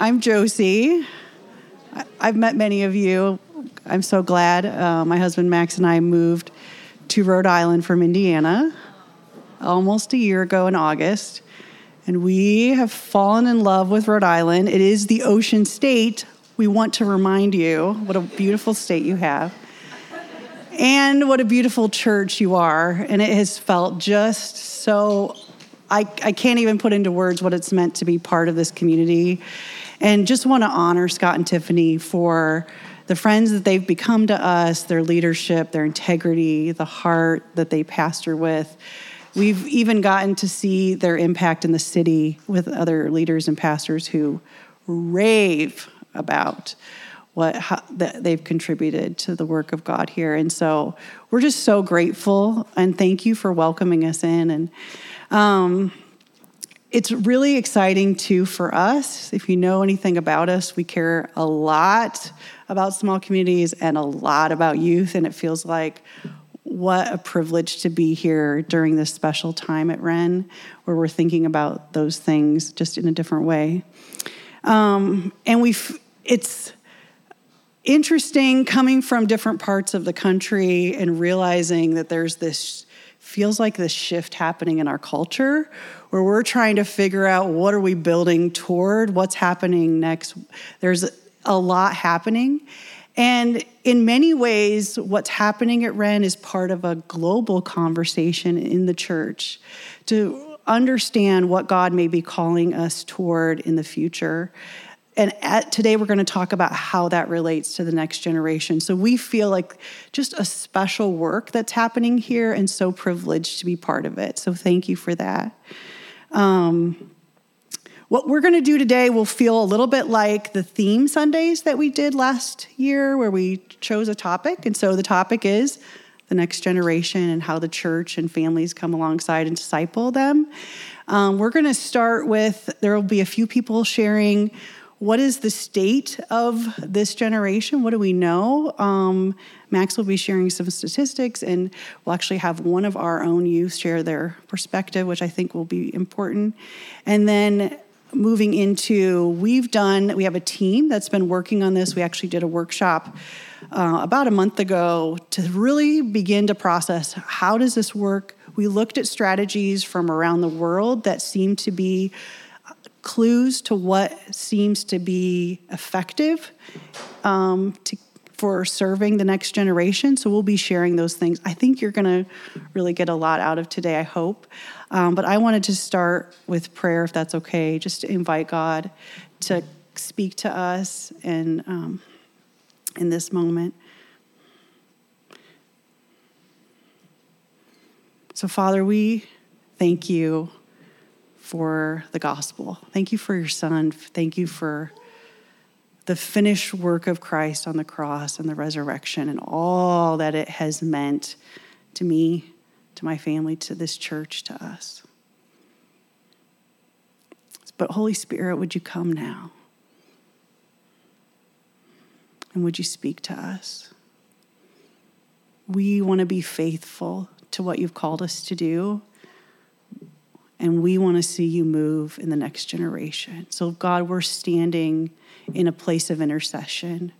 I'm Josi. I've met many of you. I'm so glad. Uh, my husband Max and I moved to Rhode Island from Indiana almost a year ago in August. And we have fallen in love with Rhode Island. It is the ocean state. We want to remind you what a beautiful state you have and what a beautiful church you are. And it has felt just so, I, I can't even put into words what it's meant to be part of this community. And just want to honor Scott and Tiffany for the friends that they've become to us, their leadership, their integrity, the heart that they pastor with. We've even gotten to see their impact in the city with other leaders and pastors who rave about what how, that they've contributed to the work of God here. And so we're just so grateful and thank you for welcoming us in. And um, it's really exciting too for us. If you know anything about us, we care a lot about small communities and a lot about youth. And it feels like what a privilege to be here during this special time at Ren, where we're thinking about those things just in a different way. Um, and we, it's interesting coming from different parts of the country and realizing that there's this feels like this shift happening in our culture where we're trying to figure out what are we building toward what's happening next there's a lot happening and in many ways what's happening at ren is part of a global conversation in the church to understand what god may be calling us toward in the future and at, today we're going to talk about how that relates to the next generation. So we feel like just a special work that's happening here and so privileged to be part of it. So thank you for that. Um, what we're going to do today will feel a little bit like the theme Sundays that we did last year, where we chose a topic. And so the topic is the next generation and how the church and families come alongside and disciple them. Um, we're going to start with, there will be a few people sharing what is the state of this generation? What do we know? Um, Max will be sharing some statistics, and we'll actually have one of our own youth share their perspective, which I think will be important. And then moving into, we've done, we have a team that's been working on this. We actually did a workshop uh, about a month ago to really begin to process how does this work? We looked at strategies from around the world that seem to be clues to what seems to be effective um, to, for serving the next generation. So we'll be sharing those things. I think you're going to really get a lot out of today, I hope. Um, but I wanted to start with prayer, if that's okay, just to invite God to speak to us and um, in this moment. So, Father, we thank you for the gospel. Thank you for your son. Thank you for the finished work of Christ on the cross and the resurrection and all that it has meant to me, to my family, to this church, to us. But Holy Spirit, would you come now? And would you speak to us? We want to be faithful to what you've called us to do. And we want to see you move in the next generation. So, God, we're standing in a place of intercession,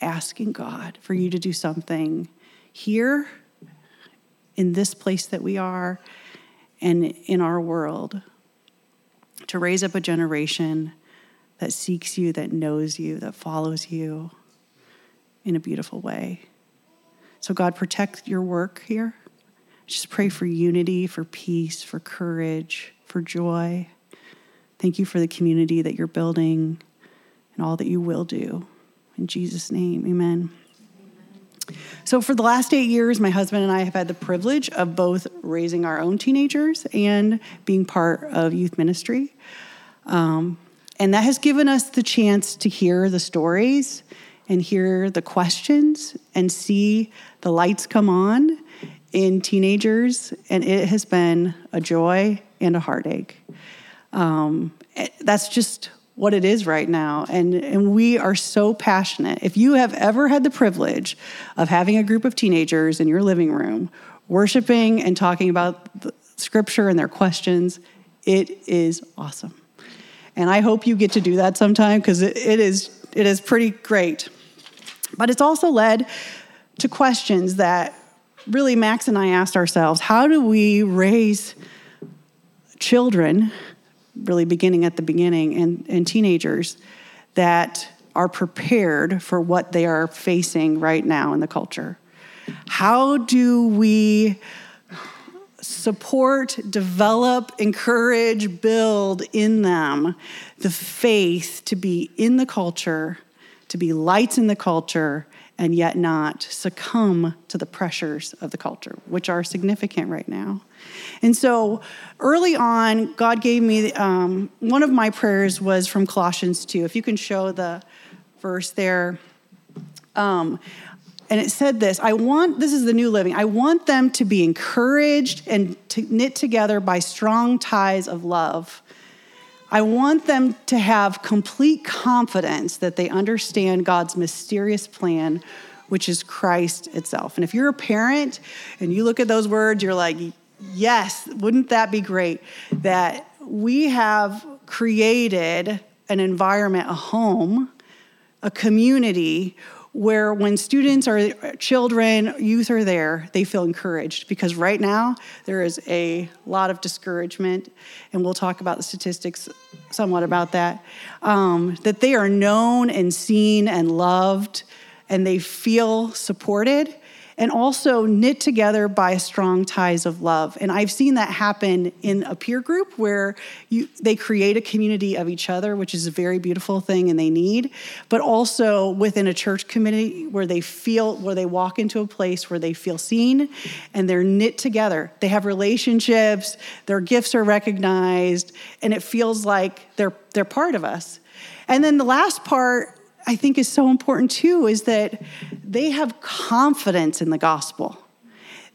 asking God for you to do something here, in this place that we are, and in our world, to raise up a generation that seeks you, that knows you, that follows you in a beautiful way. So, God, protect your work here. Just pray for unity, for peace, for courage, for joy. Thank you for the community that you're building and all that you will do. In Jesus' name, amen. So, for the last eight years, my husband and I have had the privilege of both raising our own teenagers and being part of youth ministry. Um, and that has given us the chance to hear the stories and hear the questions and see the lights come on in teenagers, and it has been a joy and a heartache. Um, that's just what it is right now. And, and we are so passionate. If you have ever had the privilege of having a group of teenagers in your living room, worshiping and talking about scripture and their questions, it is awesome. And I hope you get to do that sometime because it, it, is, it is pretty great. But it's also led to questions that really Max and I asked ourselves how do we raise children, really beginning at the beginning, and, and teenagers that are prepared for what they are facing right now in the culture? How do we support, develop, encourage, build in them the faith to be in the culture, to be lights in the culture, and yet not succumb to the pressures of the culture, which are significant right now. And so early on, God gave me um, one of my prayers was from Colossians 2. If you can show the verse there. Um, and it said this I want, this is the new living, I want them to be encouraged and to knit together by strong ties of love. I want them to have complete confidence that they understand God's mysterious plan, which is Christ itself. And if you're a parent and you look at those words, you're like, yes, wouldn't that be great? That we have created an environment, a home, a community where when students or children, youth are there, they feel encouraged because right now there is a lot of discouragement, and we'll talk about the statistics somewhat about that. Um, that they are known and seen and loved, and they feel supported and also knit together by strong ties of love. And I've seen that happen in a peer group where you, they create a community of each other, which is a very beautiful thing and they need, but also within a church community where they feel, where they walk into a place where they feel seen and they're knit together. They have relationships, their gifts are recognized, and it feels like they're, they're part of us. And then the last part I think is so important too is that they have confidence in the gospel.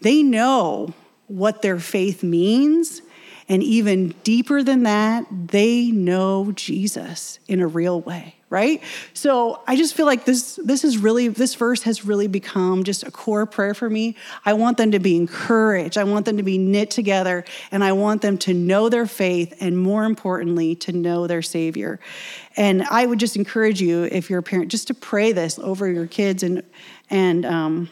They know what their faith means. And even deeper than that, they know Jesus in a real way right? So I just feel like this this is really this verse has really become just a core prayer for me. I want them to be encouraged. I want them to be knit together and I want them to know their faith and more importantly to know their savior. And I would just encourage you if you're a parent just to pray this over your kids and and um,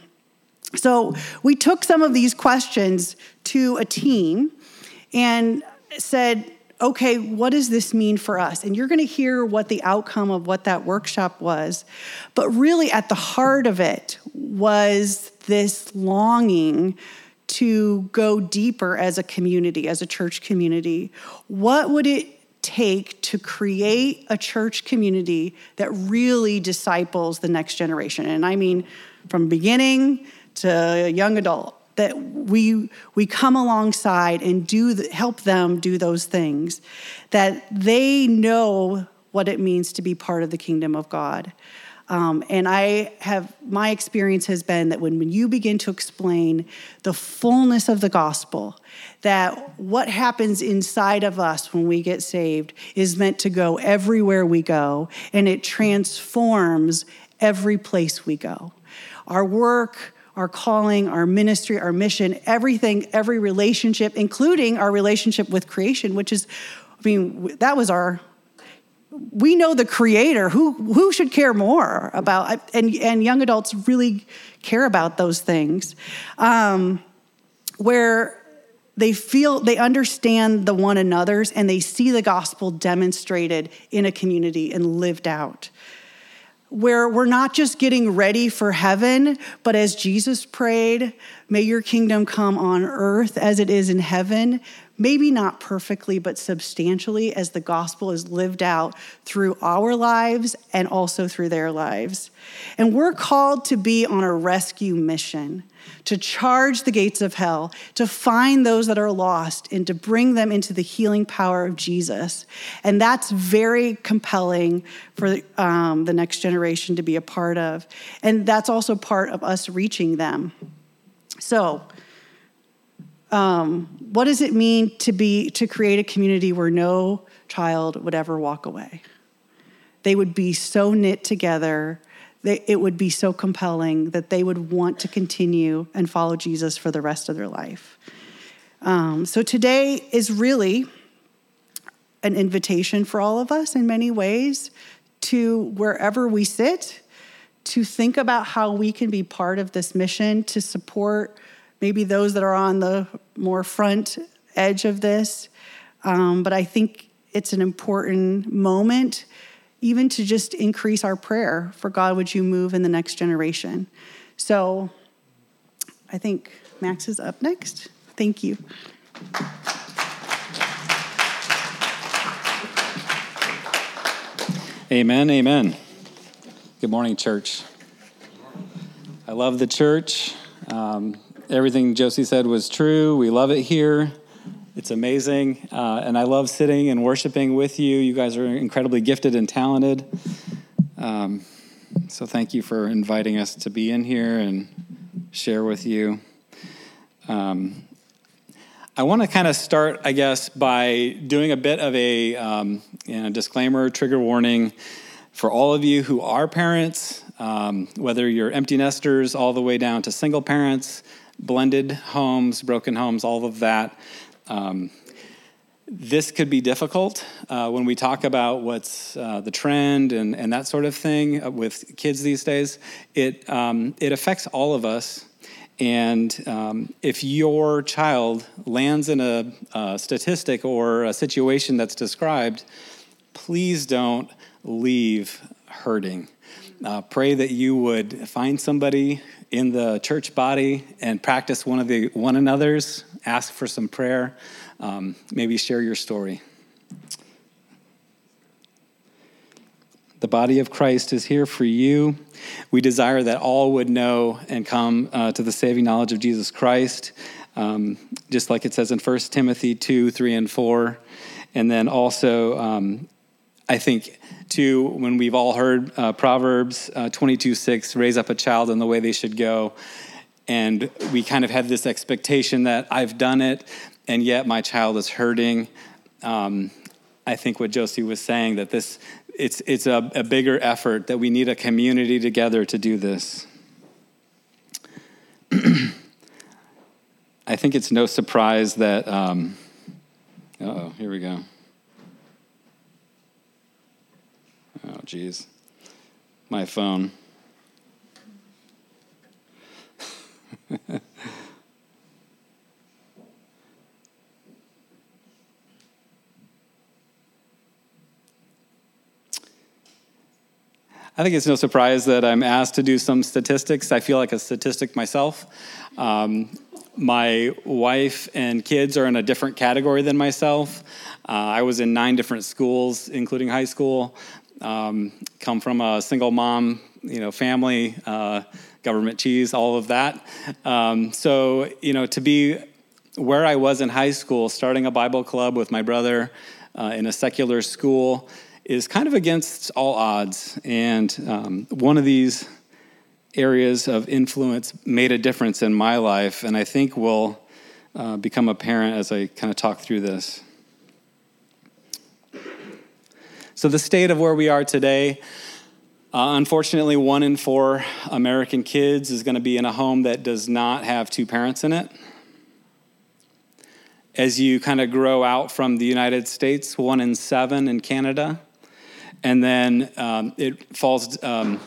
so we took some of these questions to a team and said okay, what does this mean for us? And you're going to hear what the outcome of what that workshop was. But really, at the heart of it was this longing to go deeper as a community, as a church community. What would it take to create a church community that really disciples the next generation? And I mean, from beginning to young adult that we we come alongside and do the, help them do those things that they know what it means to be part of the kingdom of god. Um, and i have my experience has been that when, when you begin to explain the fullness of the gospel that what happens inside of us when we get saved is meant to go everywhere we go and it transforms every place we go. Our work our calling, our ministry, our mission, everything, every relationship, including our relationship with creation, which is, I mean, that was our. We know the creator. Who who should care more about? And and young adults really care about those things, um, where they feel they understand the one another's and they see the gospel demonstrated in a community and lived out where we're not just getting ready for heaven, but as Jesus prayed, may your kingdom come on earth as it is in heaven, maybe not perfectly, but substantially as the gospel is lived out through our lives and also through their lives. And we're called to be on a rescue mission to charge the gates of hell, to find those that are lost, and to bring them into the healing power of Jesus. And that's very compelling for um, the next generation to be a part of. And that's also part of us reaching them. So, um, what does it mean to be to create a community where no child would ever walk away? They would be so knit together they, it would be so compelling that they would want to continue and follow Jesus for the rest of their life. Um, so today is really an invitation for all of us in many ways to wherever we sit to think about how we can be part of this mission to support maybe those that are on the more front edge of this. Um, but I think it's an important moment, even to just increase our prayer for God, would you move in the next generation? So I think Max is up next. Thank you. Amen. Amen. Good morning, church. I love the church. Um, everything Josi said was true. We love it here. It's amazing. Uh, and I love sitting and worshiping with you. You guys are incredibly gifted and talented. Um, so thank you for inviting us to be in here and share with you. Um, I want to kind of start, I guess, by doing a bit of a um, you know, disclaimer, trigger warning for all of you who are parents, um, whether you're empty nesters all the way down to single parents, blended homes, broken homes, all of that. Um, this could be difficult uh, when we talk about what's uh, the trend and, and that sort of thing with kids these days. It, um, it affects all of us and um, if your child lands in a, a, statistic or a situation that's described, please don't leave hurting. Uh, pray that you would find somebody in the church body and practice one of the one another's. Ask for some prayer. Um, maybe share your story. The body of Christ is here for you. We desire that all would know and come uh, to the saving knowledge of Jesus Christ, um, just like it says in 1 Timothy 2, 3, and 4. And then also, um, I think, too, when we've all heard uh, Proverbs uh, 22, 6, raise up a child in the way they should go. And we kind of have this expectation that I've done it, and yet my child is hurting. Um, I think what Josi was saying that this it's, it's a, a bigger effort that we need a community together to do this. I think it's no surprise that, um, oh, here we go. Oh, geez. My phone. I think it's no surprise that I'm asked to do some statistics. I feel like a statistic myself. Um, my wife and kids are in a different category than myself. Uh, I was in nine different schools, including high school. Um, come from a single mom, you know, family, uh, government cheese, all of that. Um, so, you know, to be where I was in high school, starting a Bible club with my brother uh, in a secular school is kind of against all odds. And um, one of these areas of influence made a difference in my life, and I think will uh, become apparent as I kind of talk through this. So, the state of where we are today. Uh, unfortunately, one in four American kids is going to be in a home that does not have two parents in it as you kind of grow out from the United States, one in seven in Canada, and then um, it falls um,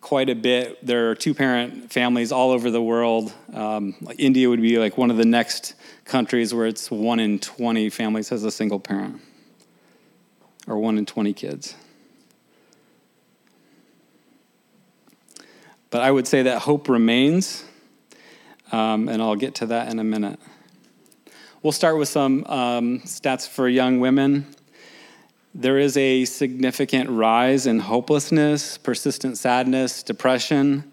quite a bit. There are two parent families all over the world. Um, India would be like one of the next countries where it's one in 20 families has a single parent, or one in 20 kids. But I would say that hope remains, um, and I'll get to that in a minute. We'll start with some um, stats for young women. There is a significant rise in hopelessness, persistent sadness, depression.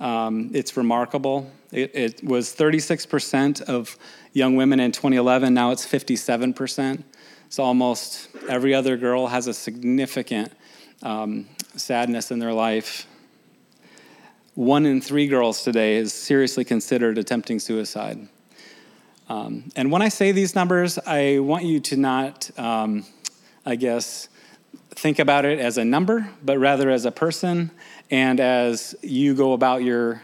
Um, it's remarkable. It, it, was 36% of young women in 2011, now it's 57%. So almost every other girl has a significant um, sadness in their life. One in three girls today is seriously considered attempting suicide. Um, and when I say these numbers, I want you to not um, I guess, think about it as a number, but rather as a person and as you go about your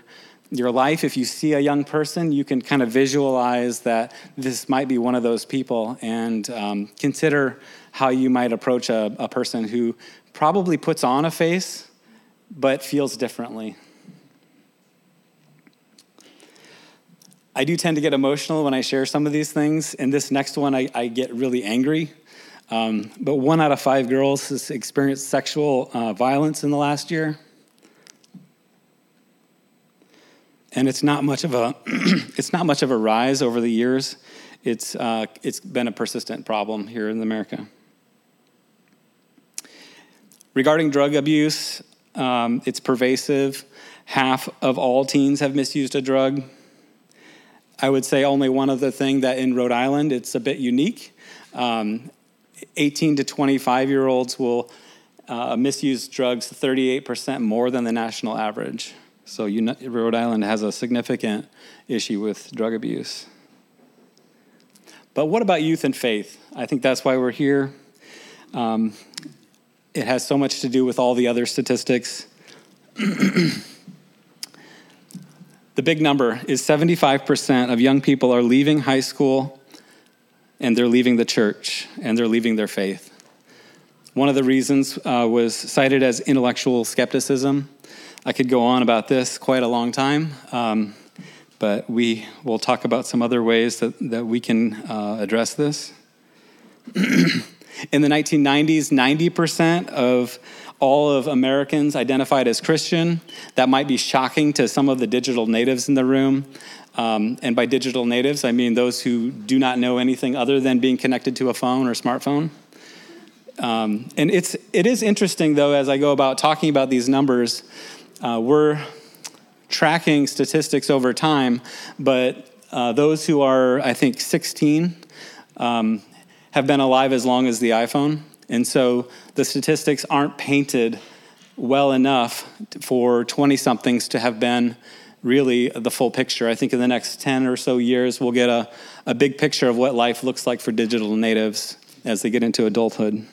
your life, if you see a young person, you can kind of visualize that this might be one of those people and um, consider how you might approach a, a person who probably puts on a face but feels differently. I do tend to get emotional when I share some of these things. And this next one, I, I get really angry. Um, but one out of five girls has experienced sexual uh, violence in the last year. And it's not much of a it's not much of a rise over the years. It's uh, it's been a persistent problem here in America. Regarding drug abuse, um, it's pervasive. Half of all teens have misused a drug. I would say only one other thing that in Rhode Island it's a bit unique. Um, 18 to 25 year olds will uh, misuse drugs 38% more than the national average. So Rhode Island has a significant issue with drug abuse. But what about youth and faith? I think that's why we're here. Um, it has so much to do with all the other statistics. The big number is 75% of young people are leaving high school and they're leaving the church and they're leaving their faith. One of the reasons uh, was cited as intellectual skepticism. I could go on about this quite a long time, um, but we will talk about some other ways that, that we can uh, address this. In the 1990s, 90% of all of Americans identified as Christian. That might be shocking to some of the digital natives in the room. Um, and by digital natives, I mean those who do not know anything other than being connected to a phone or smartphone. Um, and it's, it is interesting, though, as I go about talking about these numbers, uh, we're tracking statistics over time, but uh, those who are, I think, 16 um, have been alive as long as the iPhone. And so the statistics aren't painted well enough for 20 somethings to have been really the full picture. I think in the next 10 or so years, we'll get a, a big picture of what life looks like for digital natives as they get into adulthood.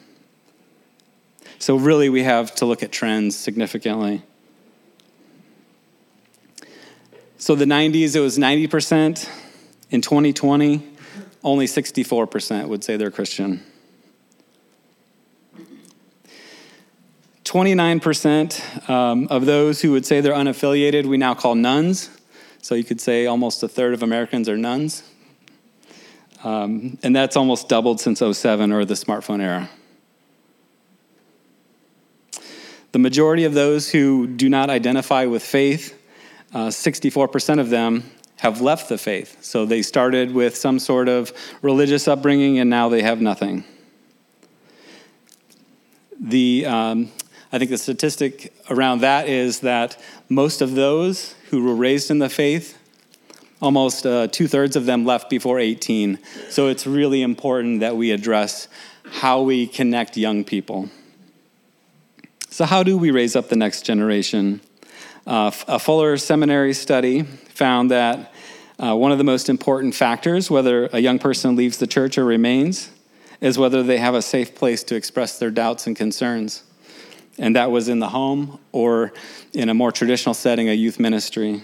So, really, we have to look at trends significantly. So, the 90s, it was 90%. In 2020, only 64% would say they're Christian. 29% um, of those who would say they're unaffiliated, we now call nones. So you could say almost a third of Americans are nones. Um, and that's almost doubled since 07 or the smartphone era. The majority of those who do not identify with faith, uh, 64% of them have left the faith. So they started with some sort of religious upbringing and now they have nothing. The um, I think the statistic around that is that most of those who were raised in the faith, almost uh, two thirds of them left before 18. So it's really important that we address how we connect young people. So, how do we raise up the next generation? Uh, a Fuller Seminary study found that uh, one of the most important factors, whether a young person leaves the church or remains, is whether they have a safe place to express their doubts and concerns and that was in the home or in a more traditional setting, a youth ministry.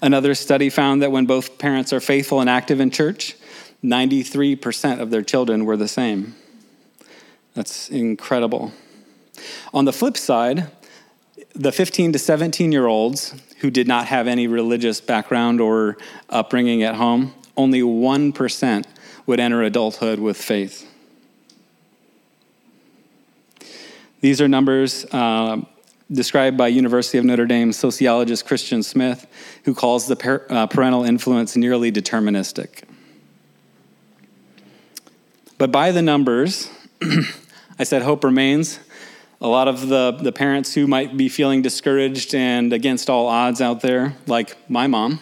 Another study found that when both parents are faithful and active in church, 93% of their children were the same. That's incredible. On the flip side, the 15 to 17 year olds who did not have any religious background or upbringing at home, only 1% would enter adulthood with faith. These are numbers uh, described by University of Notre Dame sociologist Christian Smith, who calls the par- uh, parental influence nearly deterministic. But by the numbers, I said hope remains. A lot of the, the parents who might be feeling discouraged and against all odds out there, like my mom,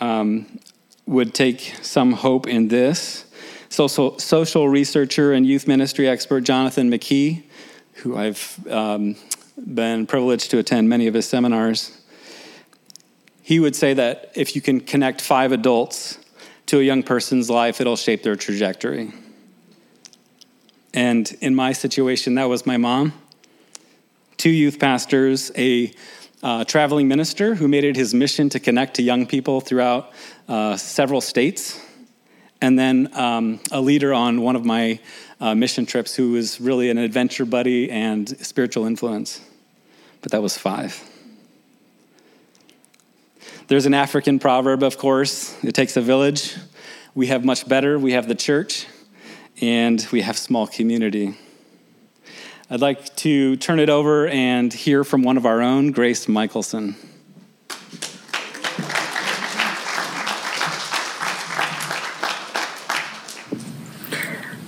um, would take some hope in this. Social, social researcher and youth ministry expert Jonathan McKee who I've um, been privileged to attend many of his seminars, he would say that if you can connect five adults to a young person's life, it'll shape their trajectory. And in my situation, that was my mom, two youth pastors, a a traveling minister who made it his mission to connect to young people throughout uh, several states, and then um, a leader on one of my uh, mission trips who was really an adventure buddy and spiritual influence. But that was five. There's an African proverb, of course it takes a village. We have much better, we have the church, and we have small community. I'd like to turn it over and hear from one of our own, Grace Michaelson.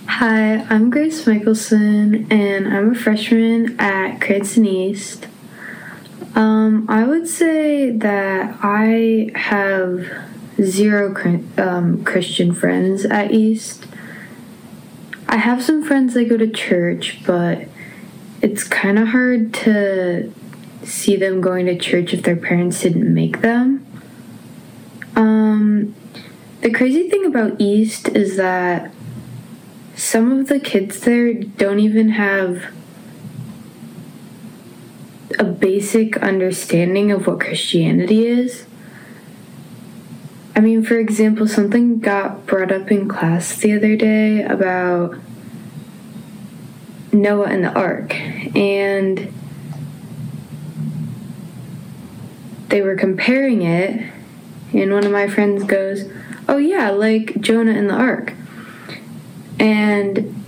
Hi, I'm Grace Michaelson, and I'm a freshman at Cranston East. Um, I would say that I have zero um, Christian friends at East. I have some friends that go to church, but it's kind of hard to see them going to church if their parents didn't make them. Um, the crazy thing about East is that some of the kids there don't even have a basic understanding of what Christianity is. I mean, for example, something got brought up in class the other day about Noah and the ark, and they were comparing it, and one of my friends goes, Oh, yeah, like Jonah and the ark. And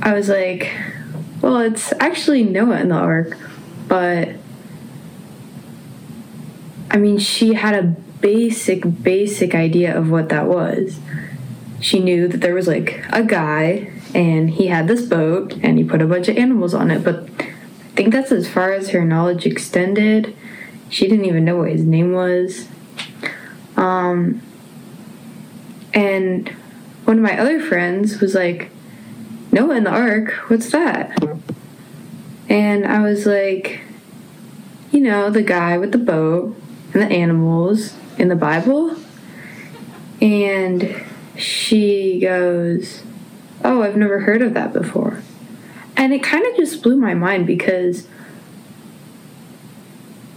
I was like, Well, it's actually Noah and the ark, but I mean, she had a basic, basic idea of what that was. She knew that there was like a guy and he had this boat and he put a bunch of animals on it but i think that's as far as her knowledge extended. She didn't even know what his name was. Um, and one of my other friends was like noah in the ark what's that? And i was like you know the guy with the boat and the animals in the bible and she goes oh, I've never heard of that before. And it kind of just blew my mind because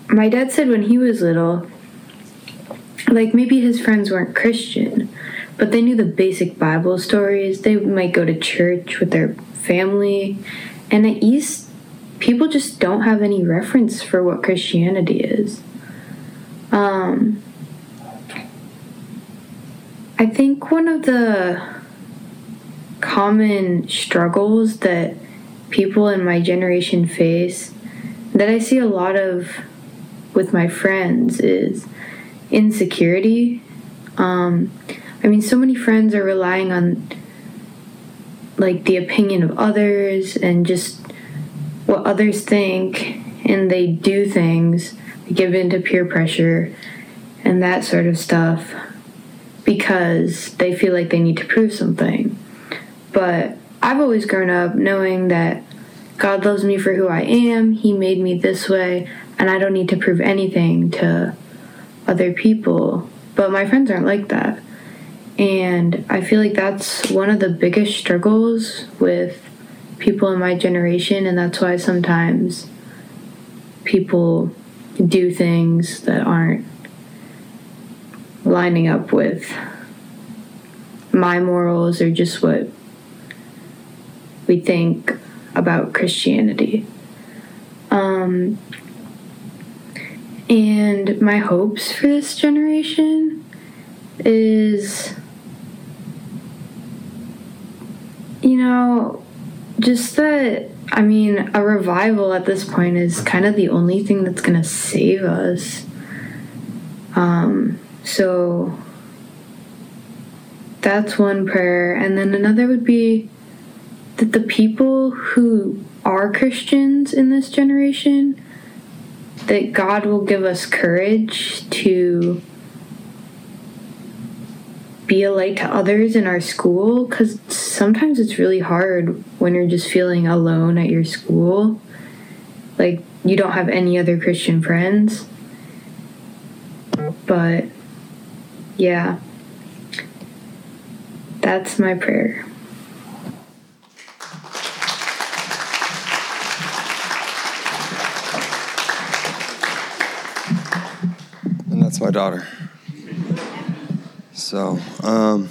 my dad said when he was little, like maybe his friends weren't Christian, but they knew the basic Bible stories. They might go to church with their family. And at East, people just don't have any reference for what Christianity is. Um, I think one of the common struggles that people in my generation face that I see a lot of with my friends is insecurity. Um, I mean, so many friends are relying on like the opinion of others and just what others think, and they do things, they give in to peer pressure and that sort of stuff because they feel like they need to prove something. But I've always grown up knowing that God loves me for who I am, He made me this way, and I don't need to prove anything to other people. But my friends aren't like that. And I feel like that's one of the biggest struggles with people in my generation, and that's why sometimes people do things that aren't lining up with my morals or just what we think about Christianity. Um, and my hopes for this generation is, you know, just that, I mean, a revival at this point is kind of the only thing that's going to save us. Um, so that's one prayer. And then another would be that the people who are Christians in this generation, that God will give us courage to be a light to others in our school because sometimes it's really hard when you're just feeling alone at your school. Like you don't have any other Christian friends. But yeah, that's my prayer. And that's my daughter. So, um,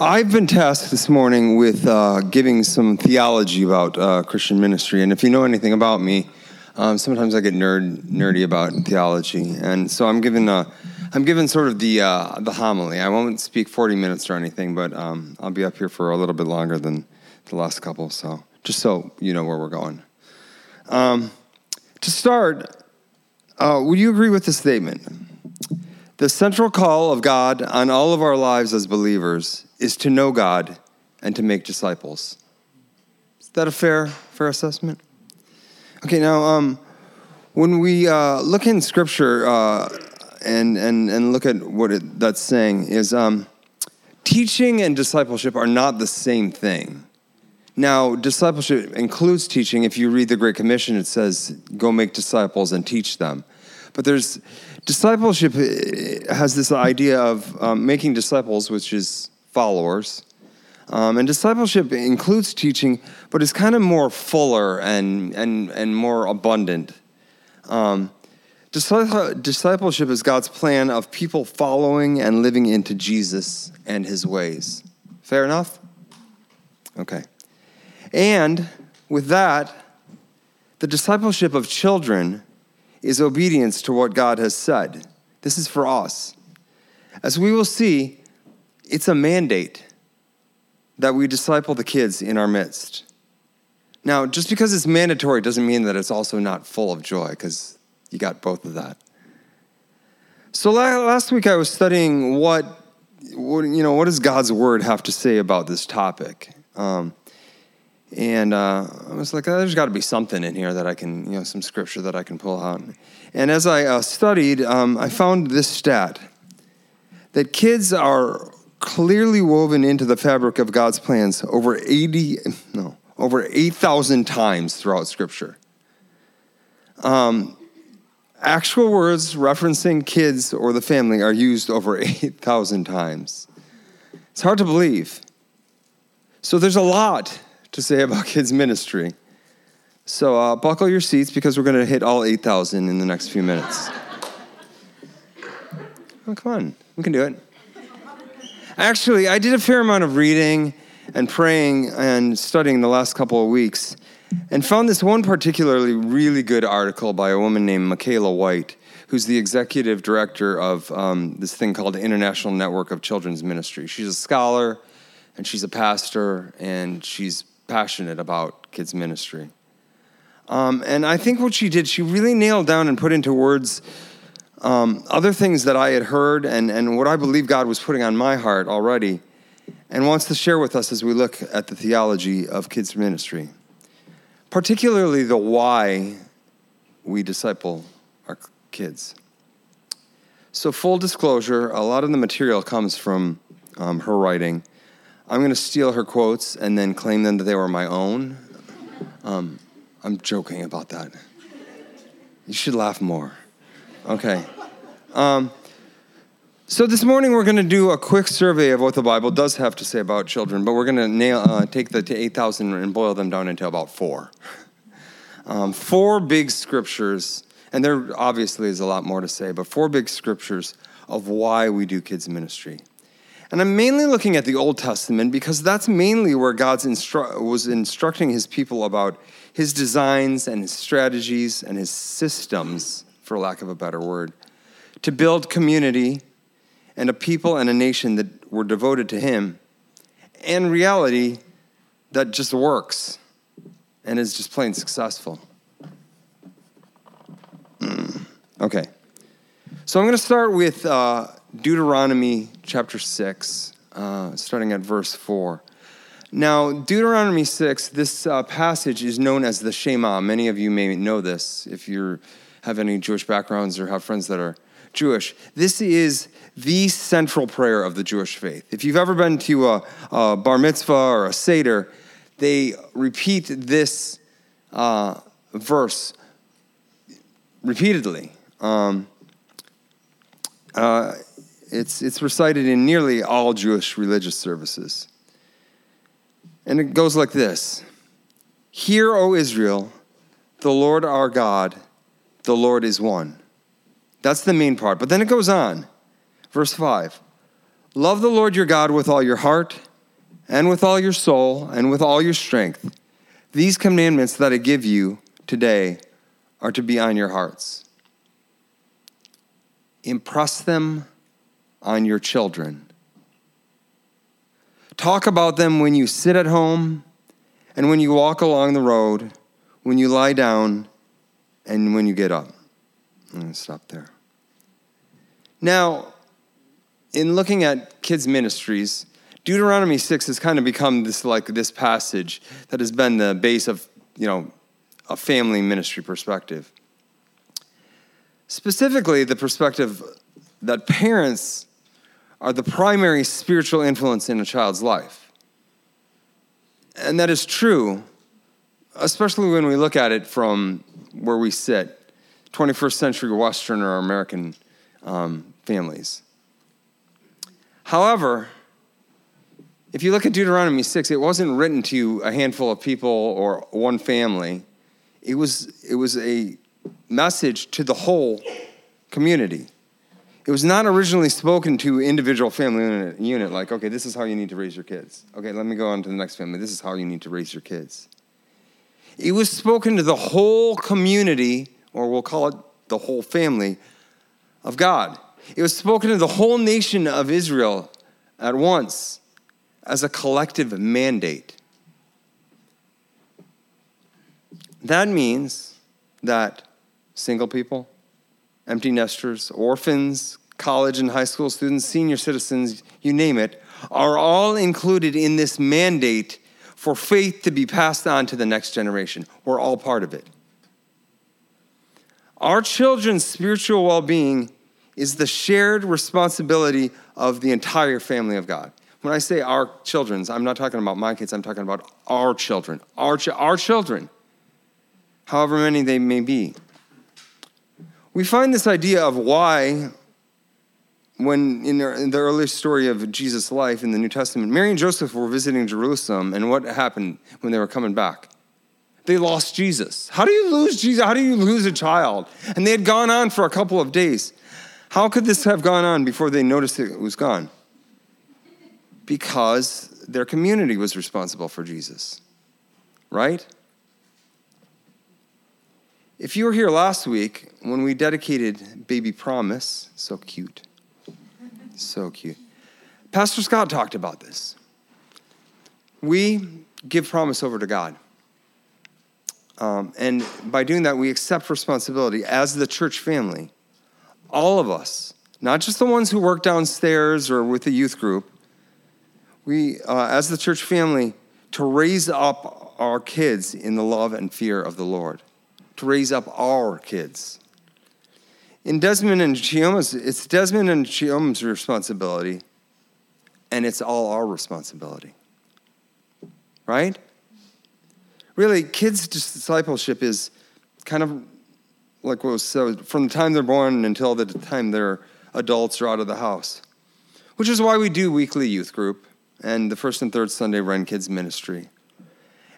I've been tasked this morning with uh, giving some theology about uh, Christian ministry. And if you know anything about me, um, sometimes I get nerd, nerdy about theology. And so I'm given, uh, I'm given sort of the, uh, the homily. I won't speak 40 minutes or anything, but um, I'll be up here for a little bit longer than the last couple. So just so you know where we're going. Um, to start, uh, would you agree with the statement? The central call of God on all of our lives as believers is to know God and to make disciples. Is that a fair, fair assessment? Okay, now, um, when we uh, look in Scripture uh, and, and, and look at what it, that's saying, is um, teaching and discipleship are not the same thing. Now, discipleship includes teaching. If you read the Great Commission, it says, go make disciples and teach them. But there's discipleship uh, has this idea of um, making disciples, which is followers. Um, and discipleship includes teaching, but it's kind of more fuller and, and, and more abundant. Um, discipleship is God's plan of people following and living into Jesus and his ways. Fair enough? Okay. And with that, the discipleship of children is obedience to what God has said. This is for us. As we will see, it's a mandate that we disciple the kids in our midst. Now, just because it's mandatory doesn't mean that it's also not full of joy, because you got both of that. So last week I was studying what, what, you know, what does God's word have to say about this topic? Um, and uh, I was like, oh, there's got to be something in here that I can, you know, some scripture that I can pull out. And as I uh, studied, um, I found this stat that kids are clearly woven into the fabric of God's plans over 80, no, over 8,000 times throughout Scripture. Um, actual words referencing kids or the family are used over 8,000 times. It's hard to believe. So there's a lot to say about kids' ministry. So uh, buckle your seats because we're going to hit all 8,000 in the next few minutes. Oh, come on, we can do it. Actually, I did a fair amount of reading and praying and studying the last couple of weeks and found this one particularly really good article by a woman named Michaela White, who's the executive director of um, this thing called International Network of Children's Ministry. She's a scholar and she's a pastor and she's passionate about kids' ministry. Um, and I think what she did, she really nailed down and put into words um, other things that I had heard and, and what I believe God was putting on my heart already and wants to share with us as we look at the theology of kids' ministry, particularly the why we disciple our kids. So, full disclosure, a lot of the material comes from um, her writing. I'm going to steal her quotes and then claim them that they were my own. Um, I'm joking about that. You should laugh more. Okay. Um, so this morning we're going to do a quick survey of what the Bible does have to say about children, but we're going to nail, uh, take the 8,000 and boil them down into about four. Um, four big scriptures, and there obviously is a lot more to say, but four big scriptures of why we do kids ministry. And I'm mainly looking at the Old Testament because that's mainly where God instru- was instructing his people about his designs and his strategies and his systems for lack of a better word, to build community and a people and a nation that were devoted to Him, and reality that just works and is just plain successful. Mm. Okay. So I'm going to start with uh, Deuteronomy chapter 6, uh, starting at verse 4. Now, Deuteronomy 6, this uh, passage is known as the Shema. Many of you may know this if you're have any Jewish backgrounds or have friends that are Jewish. This is the central prayer of the Jewish faith. If you've ever been to a, a bar mitzvah or a seder, they repeat this uh, verse repeatedly. Um, uh, it's, it's recited in nearly all Jewish religious services. And it goes like this Hear, O Israel, the Lord our God the Lord is one. That's the main part. But then it goes on. Verse 5 Love the Lord your God with all your heart, and with all your soul, and with all your strength. These commandments that I give you today are to be on your hearts. Impress them on your children. Talk about them when you sit at home and when you walk along the road, when you lie down, and when you get up. I'm going to stop there. Now, in looking at kids' ministries, Deuteronomy 6 has kind of become this like this passage that has been the base of, you know, a family ministry perspective. Specifically, the perspective that parents are the primary spiritual influence in a child's life. And that is true, especially when we look at it from where we sit 21st century Western or American um, families. However, if you look at Deuteronomy 6, it wasn't written to a handful of people or one family. It was, it was a message to the whole community. It was not originally spoken to individual family unit, unit, like, okay, this is how you need to raise your kids. Okay, let me go on to the next family. This is how you need to raise your kids. It was spoken to the whole community, or we'll call it the whole family of God. It was spoken to the whole nation of Israel at once as a collective mandate. That means that single people, empty nesters, orphans, college and high school students, senior citizens, you name it, are all included in this mandate for faith to be passed on to the next generation. We're all part of it. Our children's spiritual well being is the shared responsibility of the entire family of God. When I say our children's, I'm not talking about my kids, I'm talking about our children. Our, ch- our children, however many they may be. We find this idea of why, when in the, early story of Jesus' life in the New Testament, Mary and Joseph were visiting Jerusalem, and what happened when they were coming back? They lost Jesus. How do you lose Jesus? How do you lose a child? And they had gone on for a couple of days. How could this have gone on before they noticed it was gone? Because their community was responsible for Jesus, right? If you were here last week when we dedicated Baby Promise, so cute, so cute, Pastor Scott talked about this. We give promise over to God. Um, and by doing that, we accept responsibility as the church family. All of us, not just the ones who work downstairs or with the youth group, we, uh, as the church family, to raise up our kids in the love and fear of the Lord to raise up our kids. In Desmond and Chioma's, it's Desmond and Chioma's responsibility, and it's all our responsibility. Right? Really, kids' discipleship is kind of like what was said from the time they're born until the time they're adults or out of the house, which is why we do weekly youth group and the first and third Sunday RenKids ministry,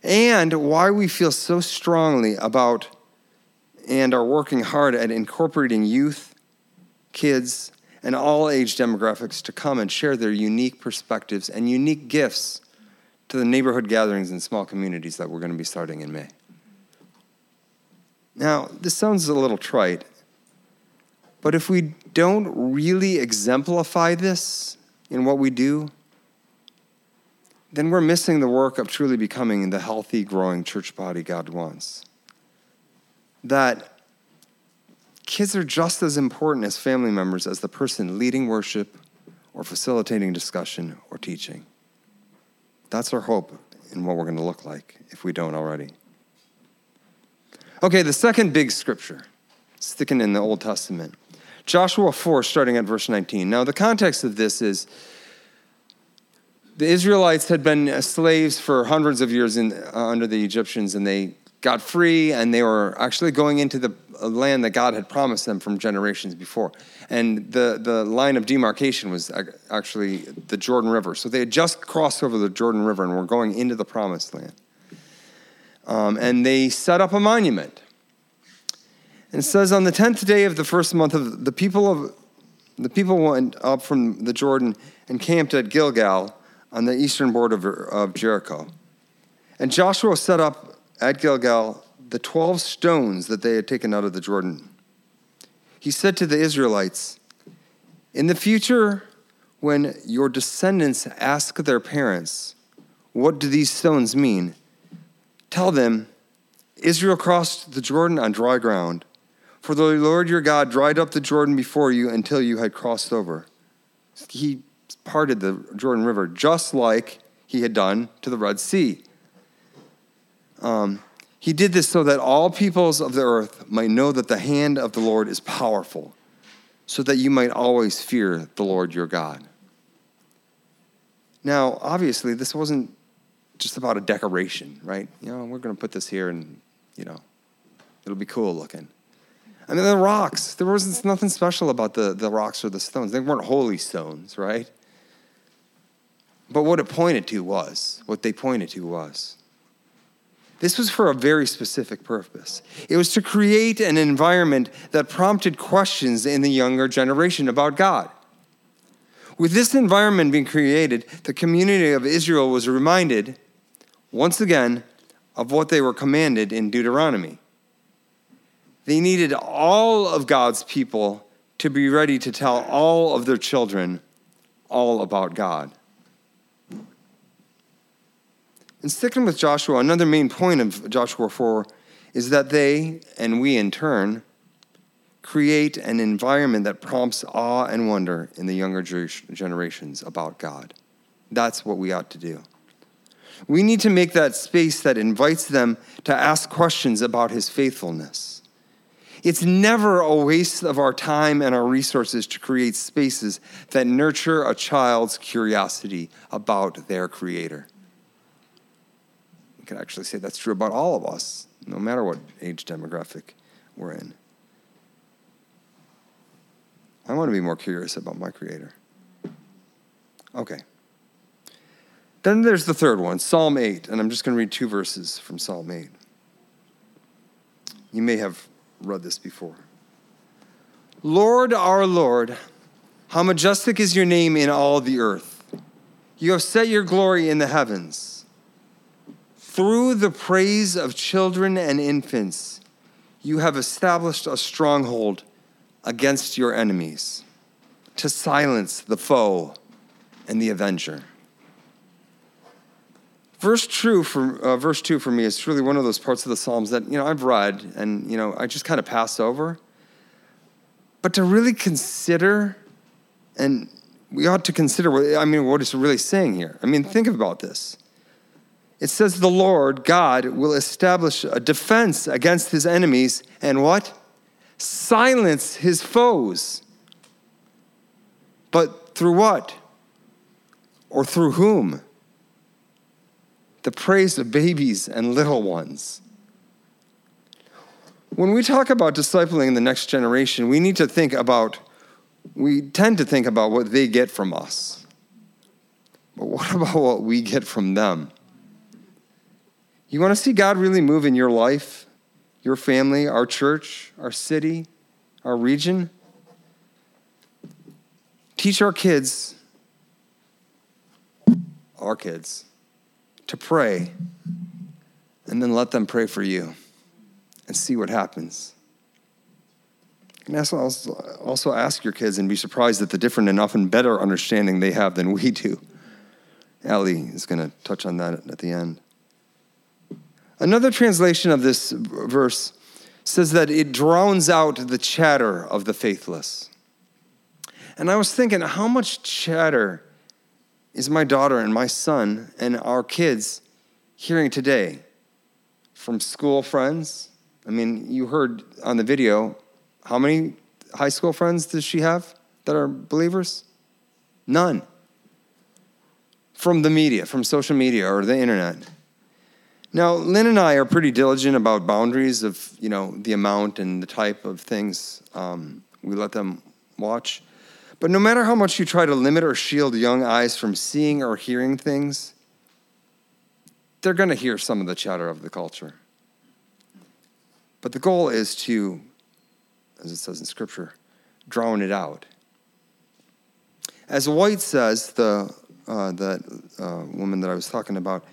and why we feel so strongly about and are working hard at incorporating youth, kids, and all age demographics to come and share their unique perspectives and unique gifts to the neighborhood gatherings and small communities that we're going to be starting in May. Now, this sounds a little trite, but if we don't really exemplify this in what we do, then we're missing the work of truly becoming the healthy, growing church body God wants that kids are just as important as family members as the person leading worship or facilitating discussion or teaching. That's our hope in what we're going to look like if we don't already. Okay, the second big scripture, sticking in the Old Testament. Joshua 4, starting at verse 19. Now, the context of this is the Israelites had been slaves for hundreds of years in, uh, under the Egyptians, and they got free and they were actually going into the land that God had promised them from generations before. And the, the line of demarcation was actually the Jordan River. So they had just crossed over the Jordan River and were going into the promised land. Um, and they set up a monument. And it says, On the tenth day of the first month of the people of the people went up from the Jordan and camped at Gilgal on the eastern border of, of Jericho. And Joshua set up at Gilgal the 12 stones that they had taken out of the Jordan. He said to the Israelites, In the future, when your descendants ask their parents, What do these stones mean? Tell them, Israel crossed the Jordan on dry ground. For the Lord your God dried up the Jordan before you until you had crossed over. He parted the Jordan River just like he had done to the Red Sea. Um, he did this so that all peoples of the earth might know that the hand of the Lord is powerful, so that you might always fear the Lord your God. Now, obviously, this wasn't just about a decoration, right? You know, we're going to put this here and, you know, it'll be cool looking. I mean, the rocks, there wasn't nothing special about the, the rocks or the stones. They weren't holy stones, right? But what it pointed to was, what they pointed to was, this was for a very specific purpose. It was to create an environment that prompted questions in the younger generation about God. With this environment being created, the community of Israel was reminded, once again, of what they were commanded in Deuteronomy. They needed all of God's people to be ready to tell all of their children all about God. And sticking with Joshua, another main point of Joshua 4 is that they, and we in turn, create an environment that prompts awe and wonder in the younger generations about God. That's what we ought to do. We need to make that space that invites them to ask questions about his faithfulness. It's never a waste of our time and our resources to create spaces that nurture a child's curiosity about their creator You can actually say that's true about all of us, no matter what age demographic we're in. I want to be more curious about my Creator. Okay. Then there's the third one, Psalm 8, and I'm just going to read two verses from Psalm 8. You may have read this before. Lord, our Lord, how majestic is your name in all the earth. You have set your glory in the heavens. Through the praise of children and infants, you have established a stronghold against your enemies to silence the foe and the avenger. Verse true for uh, verse two for me is really one of those parts of the Psalms that you know I've read and you know I just kind of pass over. But to really consider, and we ought to consider I mean, what it's really saying here. I mean, think about this. It says the Lord God will establish a defense against his enemies and what? Silence his foes. But through what? Or through whom? The praise of babies and little ones. When we talk about discipling the next generation, we need to think about, we tend to think about what they get from us. But what about what we get from them? You want to see God really move in your life, your family, our church, our city, our region? Teach our kids, our kids, to pray, and then let them pray for you and see what happens. And also, also ask your kids and be surprised at the different and often better understanding they have than we do. Alli is going to touch on that at the end. Another translation of this verse says that it drowns out the chatter of the faithless. And I was thinking, how much chatter is my daughter and my son and our kids hearing today from school friends? I mean, you heard on the video, how many high school friends does she have that are believers? None. From the media, from social media or the internet. Now, Lynn and I are pretty diligent about boundaries of, you know, the amount and the type of things um, we let them watch. But no matter how much you try to limit or shield young eyes from seeing or hearing things, they're going to hear some of the chatter of the culture. But the goal is to as it says in Scripture, drown it out. As White says, the uh, that uh, woman that I was talking about,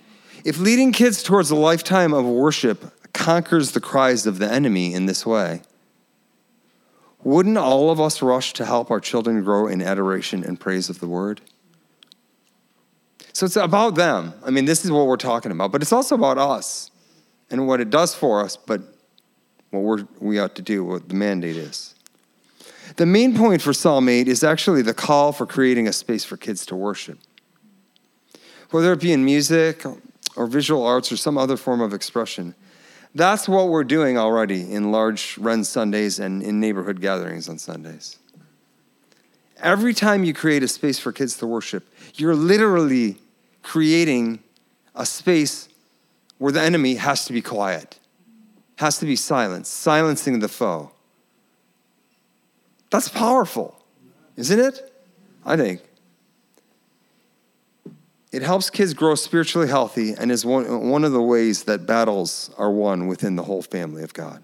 if leading kids towards a lifetime of worship conquers the cries of the enemy in this way, wouldn't all of us rush to help our children grow in adoration and praise of the word? So it's about them. I mean, this is what we're talking about, but it's also about us and what it does for us, but what we're, we ought to do, what the mandate is. The main point for Psalm 8 is actually the call for creating a space for kids to worship. Whether it be in music or visual arts or some other form of expression, that's what we're doing already in large Ren Sundays and in neighborhood gatherings on Sundays. Every time you create a space for kids to worship, you're literally creating a space where the enemy has to be quiet, has to be silenced, silencing the foe. That's powerful, isn't it? I think. It helps kids grow spiritually healthy and is one, one of the ways that battles are won within the whole family of God.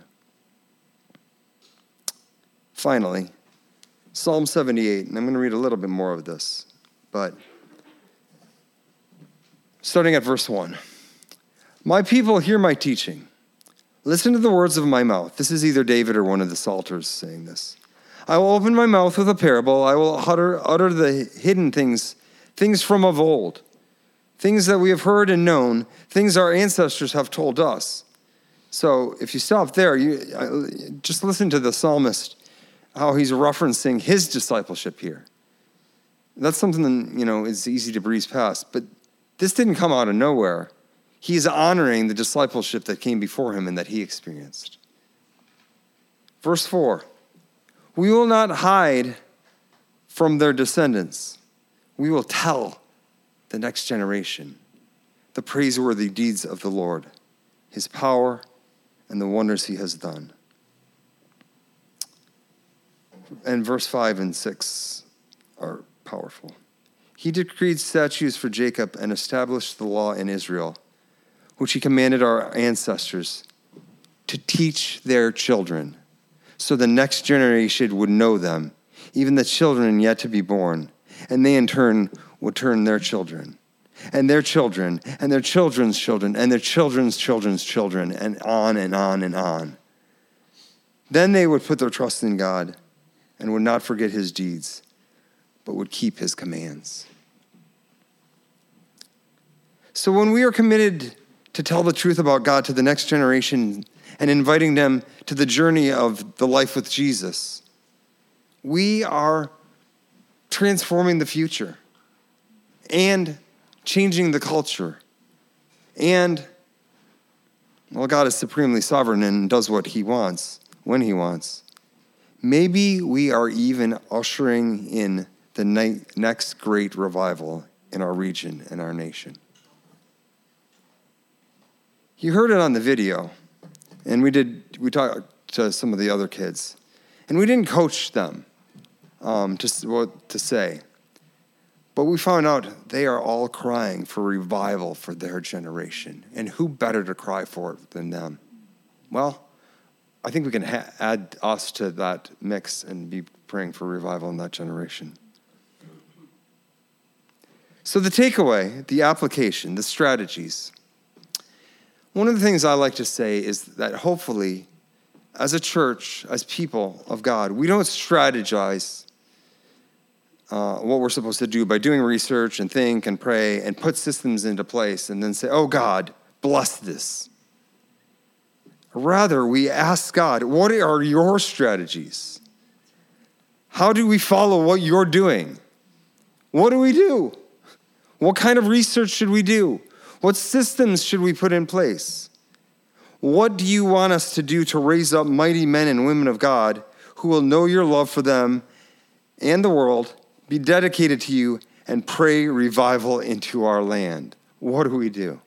Finally, Psalm 78, and I'm going to read a little bit more of this, but starting at verse 1. My people hear my teaching. Listen to the words of my mouth. This is either David or one of the Psalters saying this. I will open my mouth with a parable. I will utter, utter the hidden things, things from of old things that we have heard and known, things our ancestors have told us. So if you stop there, you just listen to the psalmist, how he's referencing his discipleship here. That's something that, you know is easy to breeze past, but this didn't come out of nowhere. He's honoring the discipleship that came before him and that he experienced. Verse 4 We will not hide from their descendants, we will tell the next generation the praiseworthy deeds of the Lord, his power, and the wonders he has done. And verse 5 and 6 are powerful. He decreed statutes for Jacob and established the law in Israel, which he commanded our ancestors to teach their children, so the next generation would know them, even the children yet to be born, and they in turn would turn their children and their children and their children's children and their children's children's children and on and on and on. Then they would put their trust in God and would not forget his deeds, but would keep his commands. So when we are committed to tell the truth about God to the next generation and inviting them to the journey of the life with Jesus, we are transforming the future and changing the culture. And, well, God is supremely sovereign and does what he wants when he wants. Maybe we are even ushering in the next great revival in our region and our nation. You heard it on the video, and we did. We talked to some of the other kids, and we didn't coach them um, to what to say. But we found out they are all crying for revival for their generation. And who better to cry for it than them? Well, I think we can ha- add us to that mix and be praying for revival in that generation. So, the takeaway, the application, the strategies. One of the things I like to say is that hopefully, as a church, as people of God, we don't strategize uh, what we're supposed to do by doing research and think and pray and put systems into place and then say, oh God, bless this. Rather, we ask God, what are your strategies? How do we follow what you're doing? What do we do? What kind of research should we do? What systems should we put in place? What do you want us to do to raise up mighty men and women of God who will know your love for them and the world be dedicated to you, and pray revival into our land. What do we do?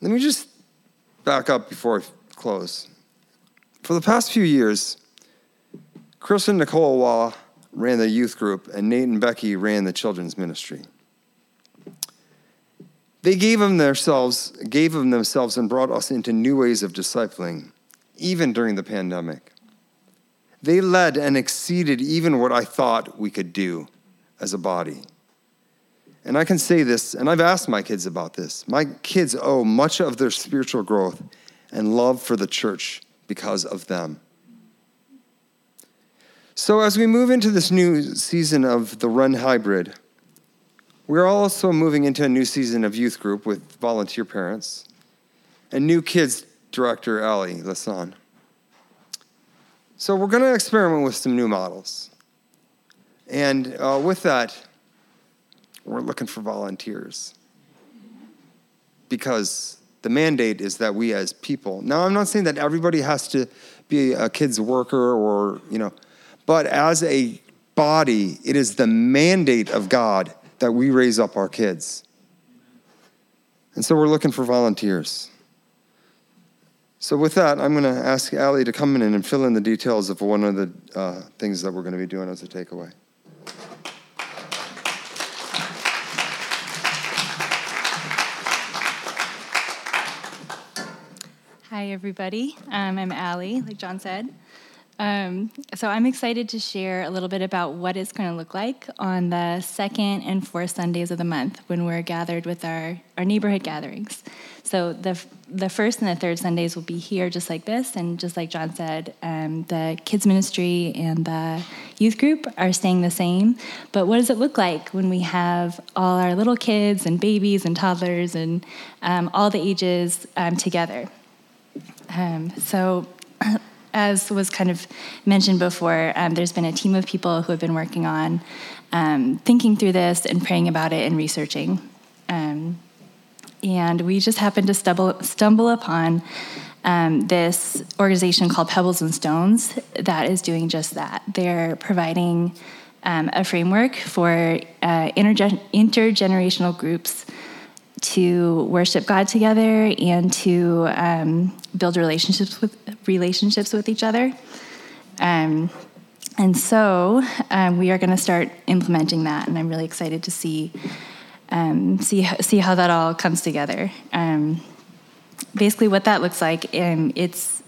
Let me just back up before I close. For the past few years, Chris and Nicole Waugh ran the youth group, and Nate and Becky ran the children's ministry. They gave them themselves, gave them themselves, and brought us into new ways of discipling even during the pandemic. They led and exceeded even what I thought we could do as a body. And I can say this, and I've asked my kids about this. My kids owe much of their spiritual growth and love for the church because of them. So, as we move into this new season of the Ren Hybrid, we're also moving into a new season of youth group with volunteer parents and new kids director, Alli Leson. So, we're going to experiment with some new models. And uh, with that, we're looking for volunteers. Because the mandate is that we as people, now I'm not saying that everybody has to be a kid's worker or, you know, but as a body, it is the mandate of God that we raise up our kids. And so we're looking for volunteers. So, with that, I'm going to ask Alli to come in and fill in the details of one of the uh, things that we're going to be doing as a takeaway. Hi, everybody. Um, I'm Alli, like John said. Um, so I'm excited to share a little bit about what it's going to look like on the second and fourth Sundays of the month when we're gathered with our, our neighborhood gatherings. So the the first and the third Sundays will be here just like this, and just like John said, um, the kids ministry and the youth group are staying the same. But what does it look like when we have all our little kids and babies and toddlers and um, all the ages um, together? Um, so, as was kind of mentioned before, um, there's been a team of people who have been working on um, thinking through this and praying about it and researching. Um, and we just happened to stumble, stumble upon um, this organization called Pebbles and Stones that is doing just that. They're providing um, a framework for uh, interge- intergenerational groups to worship God together and to um, build relationships with relationships with each other. Um, and so um, we are going to start implementing that, and I'm really excited to see um, see see how that all comes together. Um, basically, what that looks like, um, it's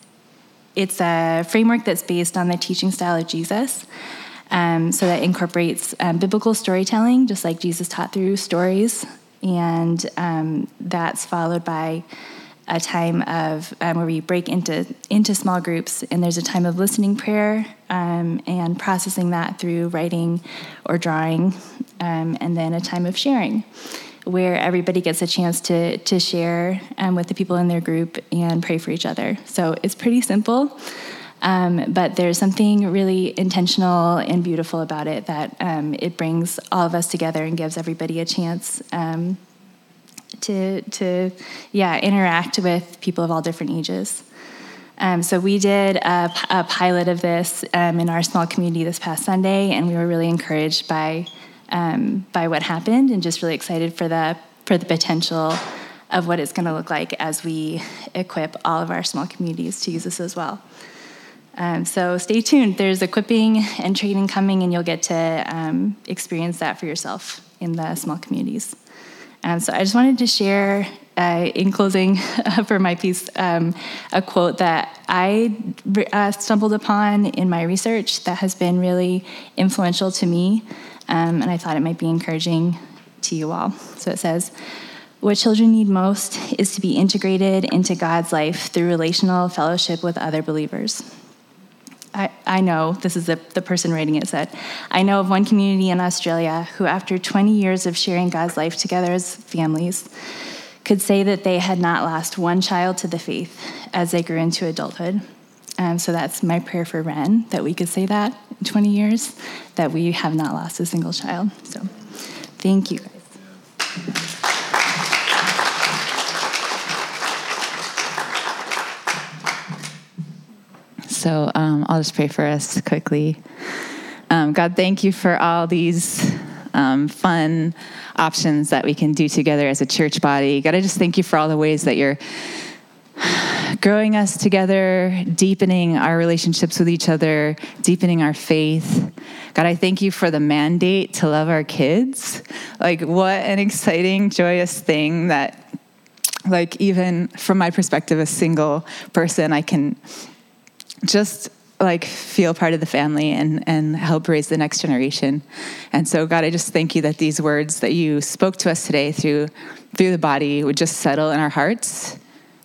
it's a framework that's based on the teaching style of Jesus. So that incorporates biblical storytelling, just like Jesus taught through stories, and um, that's followed by a time of um, where we break into into small groups, and there's a time of listening prayer um, and processing that through writing or drawing, um, and then a time of sharing, where everybody gets a chance to to share um, with the people in their group and pray for each other. So it's pretty simple. Um, but there's something really intentional and beautiful about it that um, it brings all of us together and gives everybody a chance um, to to yeah interact with people of all different ages. Um, so we did a, a pilot of this um, in our small community this past Sunday, and we were really encouraged by um, by what happened, and just really excited for the for the potential of what it's going to look like as we equip all of our small communities to use this as well. Um, so stay tuned. There's equipping and training coming, and you'll get to um, experience that for yourself in the small communities. Um, so I just wanted to share, uh, in closing, for my piece, um, a quote that I uh, stumbled upon in my research that has been really influential to me, um, and I thought it might be encouraging to you all. So it says. What children need most is to be integrated into God's life through relational fellowship with other believers. I, I know, this is the, the person writing it said, I know of one community in Australia who, after 20 years of sharing God's life together as families, could say that they had not lost one child to the faith as they grew into adulthood. Um, so that's my prayer for Ren, that we could say that in 20 years, that we have not lost a single child. So thank you guys. So um, I'll just pray for us quickly. Um, God, thank you for all these um, fun options that we can do together as a church body. God, I just thank you for all the ways that you're growing us together, deepening our relationships with each other, deepening our faith. God, I thank you for the mandate to love our kids. Like, what an exciting, joyous thing that, like, even from my perspective, a single person, I can just like feel part of the family and, and help raise the next generation. And so, God, I just thank you that these words that you spoke to us today through through the body would just settle in our hearts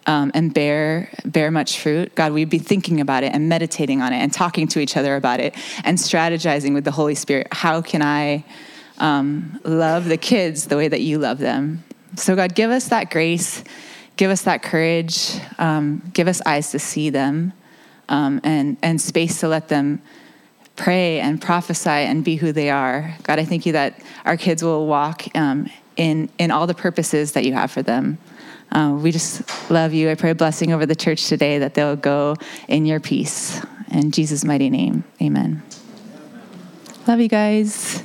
um, and bear bear much fruit. God, we'd be thinking about it and meditating on it and talking to each other about it and strategizing with the Holy Spirit. How can I um, love the kids the way that you love them? So, God, give us that grace, give us that courage, um, give us eyes to see them um, and, and space to let them pray and prophesy and be who they are. God, I thank you that our kids will walk um, in, in all the purposes that you have for them. Uh, we just love you. I pray a blessing over the church today that they'll go in your peace. In Jesus' mighty name, amen. Love you guys.